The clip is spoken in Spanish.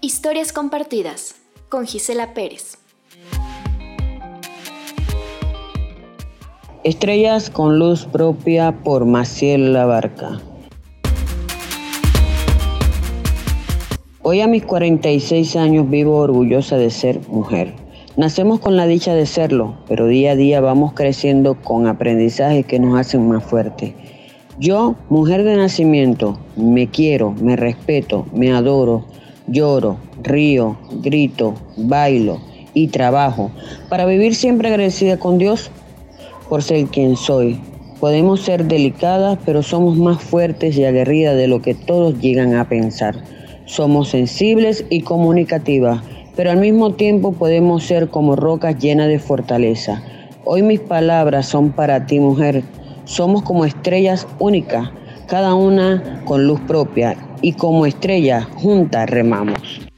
Historias compartidas con Gisela Pérez. Estrellas con luz propia por Maciel Labarca. Hoy a mis 46 años vivo orgullosa de ser mujer. Nacemos con la dicha de serlo, pero día a día vamos creciendo con aprendizajes que nos hacen más fuertes. Yo, mujer de nacimiento, me quiero, me respeto, me adoro, lloro, río, grito, bailo y trabajo para vivir siempre agradecida con Dios por ser quien soy. Podemos ser delicadas, pero somos más fuertes y aguerridas de lo que todos llegan a pensar. Somos sensibles y comunicativas, pero al mismo tiempo podemos ser como rocas llenas de fortaleza. Hoy mis palabras son para ti, mujer. Somos como estrellas únicas, cada una con luz propia, y como estrellas juntas remamos.